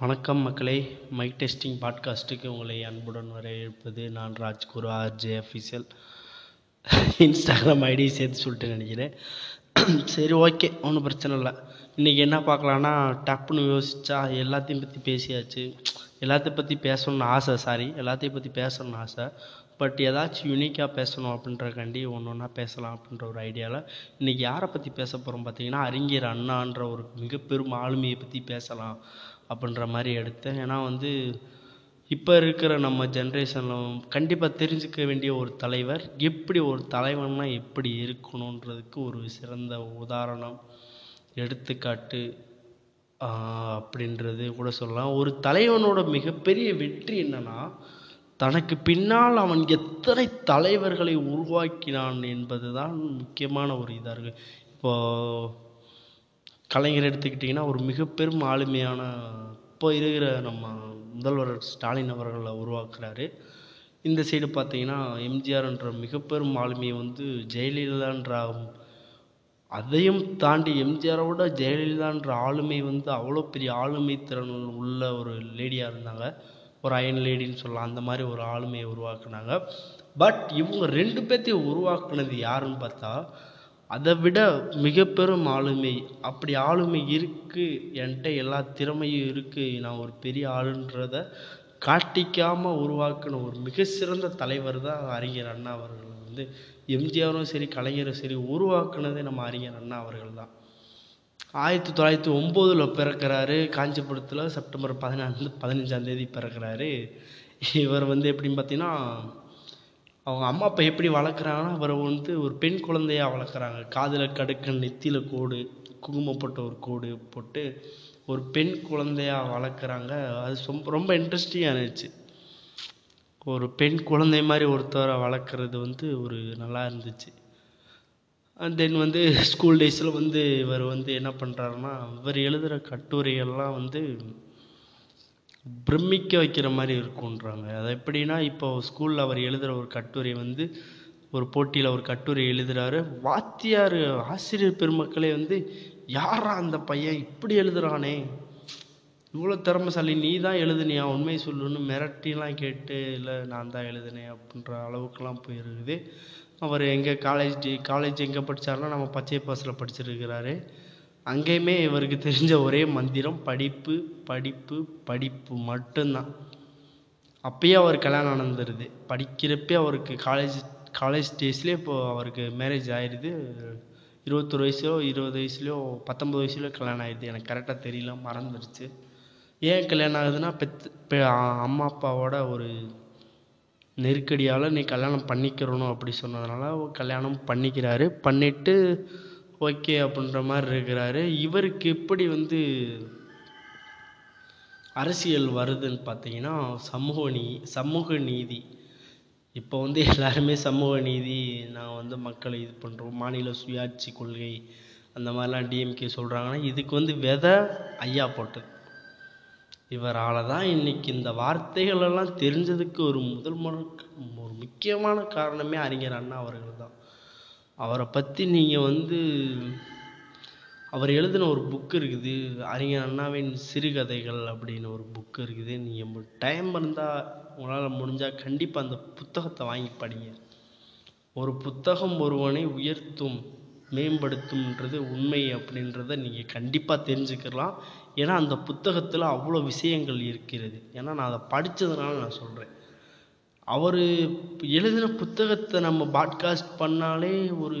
வணக்கம் மக்களே. Mic testing பாட்காஸ்ட்டுக்கு உங்களை அன்புடன் வரவேற்பது நான் Rajguru RJ official Instagram ID சேர்த்து சொல்லிட்டு நினைக்கிறேன். சரி ஓகே ஒன்றும் பிரச்சனை இல்லை. இன்றைக்கி என்ன பார்க்கலான்னா டப்புன்னு யோசித்தா எல்லாத்தையும் பற்றி பேசியாச்சு. எல்லாத்தையும் பற்றி பேசணும்னு ஆசை சாரி எல்லாத்தையும் பற்றி பேசணும்னு ஆசை. பட் ஏதாச்சும் யூனிக்காக பேசணும் அப்படின்றக்காண்டி ஒன்று ஒன்றா பேசலாம் அப்படின்ற ஒரு ஐடியாவில் இன்றைக்கி யாரை பற்றி பேச போகிறோம் பார்த்தீங்கன்னா அறிஞர் அண்ணான்ற ஒரு மிகப்பெரும் ஆளுமையை பற்றி பேசலாம். அப்படின்ற மாதிரி எடுத்தேன். ஏன்னா வந்து இப்போ இருக்கிற நம்ம ஜென்ரேஷனில் கண்டிப்பாக தெரிஞ்சுக்க வேண்டிய ஒரு தலைவர் எப்படி ஒரு தலைவன்னா எப்படி இருக்கணுன்றதுக்கு ஒரு சிறந்த உதாரணம் எடுத்துக்காட்டு அப்படின்றது கூட சொல்லலாம். ஒரு தலைவனோட மிகப்பெரிய வெற்றி என்னன்னா தனக்கு பின்னால் அவன் எத்தனை தலைவர்களை உருவாக்கினான் என்பது தான் முக்கியமான ஒரு இதாக இருக்குது இப்போது கலைஞர் எடுத்துக்கிட்டிங்கன்னா ஒரு மிக பெரும் ஆளுமையான இப்போ இருக்கிற நம்ம முதல்வர் ஸ்டாலின் அவர்களை உருவாக்குறாரு. இந்த சைடு பார்த்தீங்கன்னா எம்ஜிஆர்ன்ற மிக பெரும் ஆளுமையை வந்து ஜெயலலிதான்ற அதையும் தாண்டி எம்ஜிஆரோட ஜெயலலிதான்ற ஆளுமை வந்து அவ்வளோ பெரிய ஆளுமை திறன் உள்ள ஒரு லேடியாக இருந்தாங்க. ஒரு அயன் லேடின்னு சொல்லலாம். அந்த மாதிரி ஒரு ஆளுமையை உருவாக்குனாங்க. பட் இவங்க ரெண்டு பேர்த்தையும் உருவாக்குனது யாருன்னு பார்த்தா அதை விட மிக பெரும் ஆளுமை அப்படி ஆளுமை இருக்குது என்கிட்ட எல்லா திறமையும் இருக்குது நான் ஒரு பெரிய ஆளுன்றத காட்டிக்காமல் உருவாக்கின ஒரு மிக சிறந்த தலைவர் தான் அறிஞர் அண்ணா அவர்கள். வந்து எம்ஜிஆரும் சரி கலைஞரும் சரி உருவாக்குனதே நம்ம அறிஞர் அண்ணா அவர்கள் தான். ஆயிரத்தி தொள்ளாயிரத்தி ஒம்போதில் பிறக்கிறாரு காஞ்சிபுரத்தில் செப்டம்பர் பதினாலு பதினஞ்சாந்தேதி பிறக்கிறாரு. இவர் வந்து எப்படின்னு பார்த்தீங்கன்னா அவங்க அம்மா அப்பா எப்படி வளர்க்குறாங்கன்னா அவரை வந்து ஒரு பெண் குழந்தையா வளர்க்குறாங்க. காதில் கடுக்கன் நெத்தியில் கோடு குங்குமம் போட்ட ஒரு கோடு போட்டு ஒரு பெண் குழந்தையா வளர்க்குறாங்க. அது ரொம்ப ரொம்ப இன்ட்ரெஸ்டிங்காக இருந்துச்சு. ஒரு பெண் குழந்தை மாதிரி ஒருத்தரை வளர்க்குறது வந்து ஒரு நல்லா இருந்துச்சு. அண்ட் தென் வந்து ஸ்கூல் டேஸில் வந்து இவர் வந்து என்ன பண்ணுறாருன்னா இவர் எழுதுகிற கட்டுரைகள்லாம் வந்து பிரமிக்க வைக்கிற மாதிரி இருக்குன்றாங்க அது எப்படின்னா இப்போ ஸ்கூலில் அவர் எழுதுகிற ஒரு கட்டுரை வந்து ஒரு போட்டியில் ஒரு கட்டுரை எழுதுகிறாரு வாத்தியார் ஆசிரியர் பெருமக்களே வந்து யாரா அந்த பையன்? இப்படி எழுதுகிறானே இவ்வளோ திறமைசாலி நீ தான் எழுதுனியா? உண்மையை சொல்லுன்னு மிரட்டிலாம் கேட்டு இல்லை நான் தான் எழுதுனேன் அப்படின்ற அளவுக்குலாம் போயிருக்குது. அவர் எங்கே காலேஜ் காலேஜ் எங்கே படித்தாருன்னா நம்ம பச்சை பாஸில் படிச்சிருக்கிறாரு. அங்கேயுமே இவருக்கு தெரிஞ்ச ஒரே மந்திரம் படிப்பு படிப்பு படிப்பு மட்டும்தான். அப்பயே அவர் கல்யாணம் நடந்துருது. படிக்கிறப்பே அவருக்கு காலேஜ் காலேஜ் டேஸ்லேயே இப்போ அவருக்கு மேரேஜ் ஆயிடுது இருபத்தொரு வயசுலையோ இருபது வயசுலையோ பத்தொம்பது வயசுலையோ கல்யாணம் ஆயிடுது எனக்கு கரெக்டாக தெரியல மறந்துடுச்சு ஏன் கல்யாணம் ஆகுதுன்னா பெத் அம்மா அப்பாவோட ஒரு நெருக்கடியால் நீ கல்யாணம் பண்ணிக்கிறணும் அப்படி சொன்னதுனால அவர் கல்யாணம் பண்ணிக்கிறாரு. பண்ணிட்டு ஓகே அப்படின்ற மாதிரி இருக்கிறாரு. இவருக்கு எப்படி வந்து அரசியல் வருதுன்னு பார்த்தீங்கன்னா சமூக நீ சமூக நீதி. இப்போ வந்து எல்லாருமே சமூக நீதி நான் வந்து மக்களை இது பண்ணுறோம் மாநில சுயாட்சி கொள்கை அந்த மாதிரிலாம் டிஎம்கே சொல்கிறாங்கன்னா இதுக்கு வந்து விதை ஐயா போட்டது இவரால் தான் இன்னைக்கு இந்த வார்த்தைகள் எல்லாம் தெரிஞ்சதுக்கு ஒரு முதல் முறை ஒரு முக்கியமான காரணமே அறிஞர் அண்ணா அவர்கள் தான். அவரை பற்றி நீங்கள் வந்து அவர் எழுதின ஒரு புக் இருக்குது அறிஞர் அண்ணாவின் சிறுகதைகள் அப்படின்னு ஒரு புக் இருக்குது. நீங்கள் டைம் இருந்தால் உங்களால் முடிஞ்சால் கண்டிப்பாக அந்த புத்தகத்தை வாங்கி படிங்க. ஒரு புத்தகம் ஒருவனை உயர்த்தும் மேம்படுத்தும்ன்றது உண்மை அப்படின்றத நீங்கள் கண்டிப்பாக தெரிஞ்சுக்கலாம். ஏன்னா அந்த புத்தகத்தில் அவ்வளோ விஷயங்கள் இருக்கிறது. ஏன்னா நான் அதை படித்ததுனால நான் சொல்கிறேன் அவர் எழுதின புத்தகத்தை நம்ம பாட்காஸ்ட் பண்ணாலே ஒரு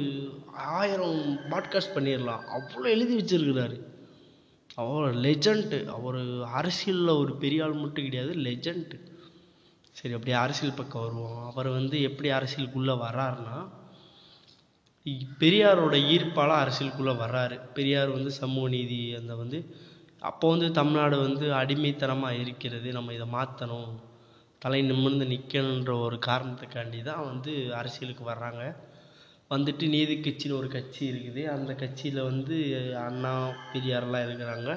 ஆயிரம் பாட்காஸ்ட் பண்ணிடலாம். அவ்வளோ எழுதி வச்சிருக்கிறாரு. அவர் லெஜண்ட்டு அவர் அரசியலில் ஒரு பெரிய ஆள் மட்டும் கிடையாது லெஜண்ட்டு சரி அப்படியே அரசியல் பக்கம் வருவோம். அவர் வந்து எப்படி அரசியலுக்குள்ளே வர்றாருன்னா பெரியாரோட ஈர்ப்பால் அரசியலுக்குள்ளே வர்றாரு. பெரியார் வந்து சமூக நீதி அந்த வந்து அப்போ வந்து தமிழ்நாடு வந்து அடிமைத்தனமாக இருக்கிறது. நம்ம இதை மாற்றணும் தலை நிமிர்ந்து நிற்கணுன்ற ஒரு காரணத்துக்காண்டி தான் வந்து அரசியலுக்கு வர்றாங்க. வந்துட்டு நீதி கட்சின்னு ஒரு கட்சி இருக்குது. அந்த கட்சியில் வந்து அண்ணா பெரியாரெல்லாம் இருக்கிறாங்க.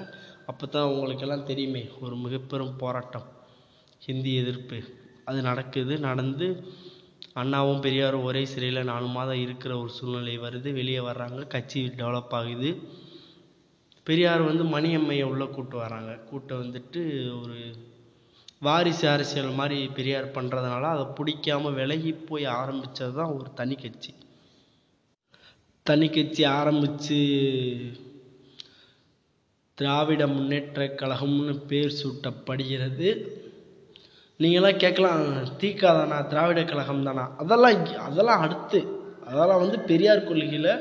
அப்போ தான் அவங்களுக்கெல்லாம் தெரியுமே ஒரு மிகப்பெரும் போராட்டம். ஹிந்தி எதிர்ப்பு. அது நடக்குது நடந்து அண்ணாவும் பெரியாரும் ஒரே சிறையில் நாலு மாதம் இருக்கிற ஒரு சூழ்நிலை வருது. வெளியே வர்றாங்க கட்சி டெவலப் ஆகுது. பெரியார் வந்து மணியம்மையை உள்ளே கூட்டு வராங்க. கூப்பிட்டு வந்துட்டு ஒரு வாரிசு அரசியல் மாதிரி பெரியார் பண்ணுறதுனால அதை பிடிக்காம விலகி போய் ஆரம்பித்தது தான் ஒரு தனி கட்சி. தனி கட்சி ஆரம்பித்து திராவிட முன்னேற்ற கழகம்னு பேர் சூட்டப்படுகிறது. நீங்களாம் கேட்கலாம் தீக்கா தானா திராவிட கழகம் தானா அதெல்லாம் அதெல்லாம் அடுத்து. அதெல்லாம் வந்து பெரியார் கொள்கையில்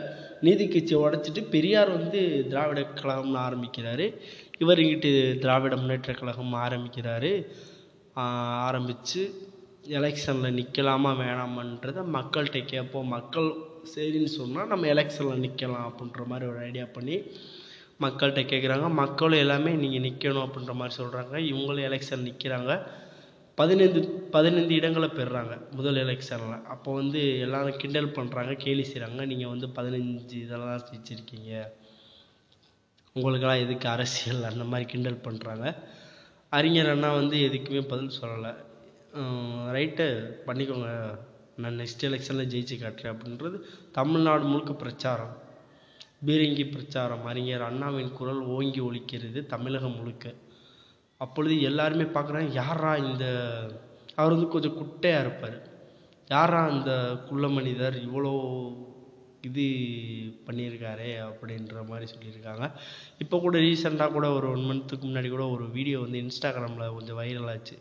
நீதி கட்சியை உடச்சிட்டு பெரியார் வந்து திராவிட கழகம்னு ஆரம்பிக்கிறாரு. இவர் இங்கிட்டு திராவிட முன்னேற்ற கழகம் ஆரம்பிக்கிறாரு. ஆரம்பித்து எலெக்ஷனில் நிற்கலாமா வேணாமான்றதை மக்கள்கிட்ட கேட்போம். மக்கள் சரின்னு சொன்னால் நம்ம எலெக்ஷனில் நிற்கலாம் அப்படின்ற மாதிரி ஒரு ஐடியா பண்ணி மக்கள்கிட்ட கேட்குறாங்க மக்களும் எல்லாமே நீங்கள் நிற்கணும் அப்படின்ற மாதிரி சொல்கிறாங்க இவங்களும் எலெக்ஷன் நிற்கிறாங்க பதினைந்து பதினைந்து இடங்களை பெறுறாங்க முதல் எலெக்ஷனில் அப்போ வந்து எல்லாரும் கிண்டல் பண்ணுறாங்க கேலி செய்கிறாங்க நீங்கள் வந்து பதினஞ்சு இதெல்லாம் ஜெயிச்சிருக்கீங்க உங்களுக்கெல்லாம் எதுக்கு அரசியல்? அந்த மாதிரி கிண்டல் பண்ணுறாங்க அறிஞர் அண்ணா வந்து எதுக்குமே பதில் சொல்லலை. ரைட்டு பண்ணிக்கோங்க. நான் நெக்ஸ்ட் எலெக்ஷனில் ஜெயிச்சு காட்டுறேன் அப்படின்றது தமிழ்நாடு முழுக்க பிரச்சாரம். பீரங்கி பிரச்சாரம். அறிஞர் அண்ணாவின் குரல் ஓங்கி ஒலிக்கிறது தமிழகம் முழுக்க. அப்பொழுது எல்லாருமே பார்க்குறாங்க யாரா இந்த அவர் வந்து கொஞ்சம் குட்டையாக இருப்பார். யாரா அந்த குள்ள மனிதர்? இவ்வளோ இது பண்ணியிருக்காரே அப்படின்ற மாதிரி சொல்லியிருக்காங்க. இப்போ கூட ரீசெண்டாக கூட ஒரு ஒன் மந்த்துக்கு முன்னாடி கூட ஒரு வீடியோ வந்து இன்ஸ்டாகிராமில் கொஞ்சம் வைரல் ஆச்சு.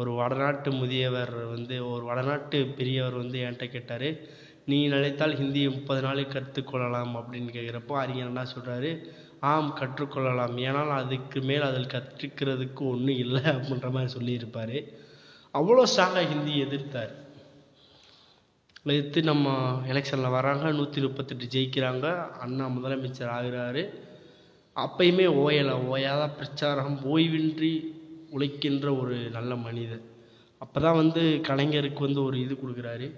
ஒரு வடநாட்டு முதியவர் வந்து ஒரு வடநாட்டு பெரியவர் வந்து என்கிட்ட கேட்டார் நீ நினைத்தால் ஹிந்தியை முப்பது நாளைக்கு கற்றுக்கொள்ளலாம் அப்படின்னு கேட்குறப்போ அறிஞர் என்ன சொல்கிறாரு ஆம் கற்றுக்கொள்ளலாம். ஏனால் அதுக்கு மேல் அதில் கற்றுக்கிறதுக்கு ஒன்றும் இல்லை அப்படின்ற மாதிரி சொல்லியிருப்பார். அவ்வளோ ஸ்ட்ராங்காக ஹிந்தி எதிர்த்தார். எதிர்த்து நம்ம எலெக்ஷனில் வராங்க நூற்றி முப்பத்தெட்டு ஜெயிக்கிறாங்க. அண்ணா முதலமைச்சர் ஆகிறாரு. அப்பயுமே ஓயலை ஓயாத பிரச்சாரம் ஓய்வின்றி உழைக்கின்ற ஒரு நல்ல மனிதர். அப்போ தான் வந்து கலைஞருக்கு வந்து ஒரு இது கொடுக்குறாரு.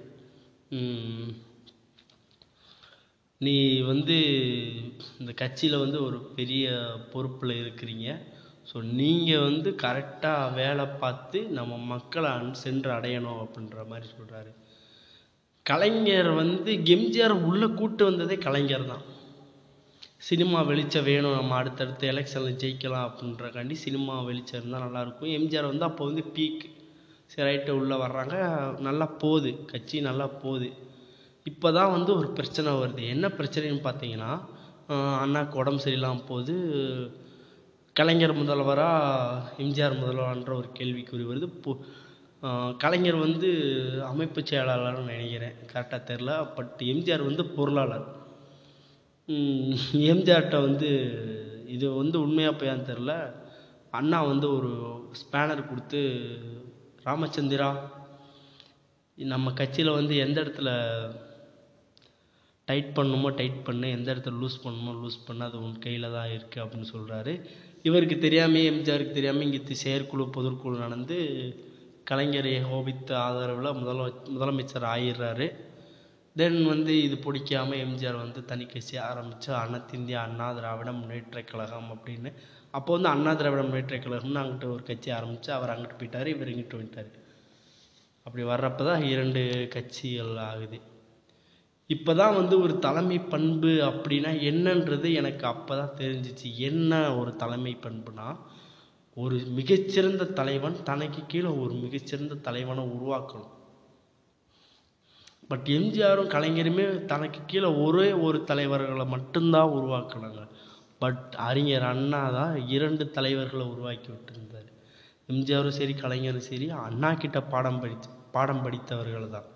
நீ வந்து இந்த கட்சியில் வந்து ஒரு பெரிய பொறுப்பில் இருக்கிறீங்க. ஸோ நீங்கள் வந்து கரெக்டாக வேலை பார்த்து நம்ம மக்களை சென்று அடையணும் அப்படின்ற மாதிரி சொல்கிறாரு கலைஞர் வந்து எம்ஜிஆர் உள்ளே கூட்டு வந்ததே கலைஞர் தான். சினிமா வெளிச்சம் வேணும் நம்ம அடுத்தடுத்து எலெக்ஷனில் ஜெயிக்கலாம் அப்படின்றக்காண்டி சினிமா வெளிச்சம் இருந்தால் நல்லாயிருக்கும் எம்ஜிஆர் வந்து அப்போ வந்து பீக் சரி ரைட்டு உள்ளே வர்றாங்க. நல்லா போகுது. கட்சி நல்லா போகுது. இப்போ தான் வந்து ஒரு பிரச்சனை வருது. என்ன பிரச்சனைன்னு பார்த்தீங்கன்னா அண்ணாக்கு உடம்பு சரியில்லாமல் போகுது. கலைஞர் முதல்வரா எம்ஜிஆர் முதல்வரான்ற ஒரு கேள்விக்குறி வருது. பு கலைஞர் வந்து அமைப்பு செயலாளர்னு நினைக்கிறேன். கரெக்டாக தெரில பட் எம்ஜிஆர் வந்து பொருளாளர். எம்ஜிஆர்கிட்ட வந்து இது வந்து உண்மையாக போயான்னு தெரில அண்ணா வந்து ஒரு ஸ்பேனர் கொடுத்து ராமச்சந்திரா நம்ம கட்சியில் வந்து எந்த இடத்துல டைட் பண்ணணுமோ டைட் பண்ணு எந்த இடத்துல லூஸ் பண்ணணுமோ லூஸ் பண்ணு அது உன் கையில் தான் இருக்குது அப்படின்னு சொல்கிறாரு இவருக்கு தெரியாமல் எம்ஜிஆருக்கு தெரியாமல் இங்கே செயற்குழு பொதுக்குழு நடந்து கலைஞர் ஏகோபித்த ஆதரவில் முதல முதலமைச்சர் ஆயிடுறாரு. தென் வந்து இது பிடிக்காம எம்ஜிஆர் வந்து தனி கட்சி ஆரம்பித்து அனைத்து அண்ணா திராவிட முன்னேற்றக் கழகம் அப்படின்னு. அப்போ வந்து அண்ணா திராவிட முன்னேற்றக் கழகம்னு அங்கிட்ட ஒரு கட்சி ஆரம்பித்து அவர் அங்கிட்டு போயிட்டார் இவர் இங்கிட்டு வந்துட்டார். அப்படி வர்றப்ப தான் இரண்டு கட்சிகள் ஆகுது. இப்போ தான் வந்து ஒரு தலைமை பண்பு அப்படின்னா என்னன்றது எனக்கு அப்போ தான் தெரிஞ்சிச்சு. என்ன ஒரு தலைமை பண்புனா ஒரு மிகச்சிறந்த தலைவன் தனக்கு கீழே ஒரு மிகச்சிறந்த தலைவனை உருவாக்கணும். பட் எம்ஜிஆரும் கலைஞருமே தனக்கு கீழே ஒரே ஒரு தலைவர்களை மட்டும்தான் உருவாக்குனாங்க. பட் அறிஞர் அண்ணா தான் இரண்டு தலைவர்களை உருவாக்கி விட்டுருந்தார். எம்ஜிஆரும் சரி கலைஞரும் சரி அண்ணா கிட்ட பாடம் படித்து பாடம் படித்தவர்கள் தான்.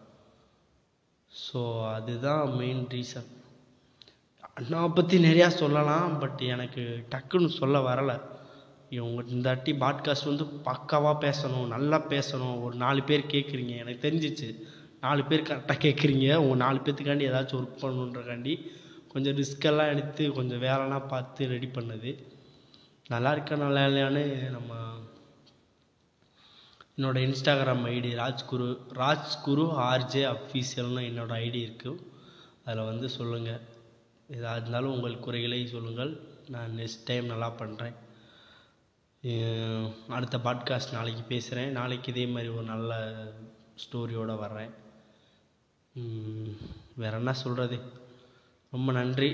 ஸோ அதுதான் மெயின் ரீசன் அண்ணாவை பற்றி நிறையா சொல்லலாம் பட் எனக்கு டக்குன்னு சொல்ல வரலை. இவங்க இந்தாட்டி பாட்காஸ்ட் வந்து பக்காவாக பேசணும் நல்லா பேசணும். ஒரு நாலு பேர் கேட்குறீங்க எனக்கு தெரிஞ்சிச்சு. நாலு பேர் கரெக்டாக கேட்குறீங்க உங்கள் நாலு பேர்த்துக்காண்டி ஏதாச்சும் ஒர்க் பண்ணணுன்றக்காண்டி கொஞ்சம் ரிஸ்கெல்லாம் எடுத்து கொஞ்சம் வேலைலாம் பார்த்து ரெடி பண்ணது. நல்லா இருக்கா நல்லா இல்லையான்னு நம்ம என்னோட Instagram ID Rajguru Rajguru RJ அஃபீஷியல்னு என்னோடய ஐடி இருக்குது அதில் வந்து சொல்லுங்கள் எதாக இருந்தாலும் உங்கள் குறைகளை சொல்லுங்கள். நான் நெக்ஸ்ட் டைம் நல்லா பண்ணுறேன் அடுத்த பாட்காஸ்ட் நாளைக்கு பேசுகிறேன் நாளைக்கு இதே மாதிரி ஒரு நல்ல ஸ்டோரியோடு வர்றேன். வேற என்ன சொல்கிறது ரொம்ப நன்றி.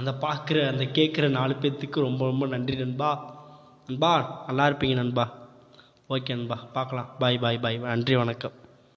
அந்த பார்க்குற அந்த கேட்குற நாலு பேர்த்துக்கு ரொம்ப ரொம்ப நன்றி நண்பா. நண்பா நல்லா இருப்பீங்க நண்பா. ஓகே நண்பா பார்க்கலாம். பாய் பாய் பாய். நன்றி வணக்கம்.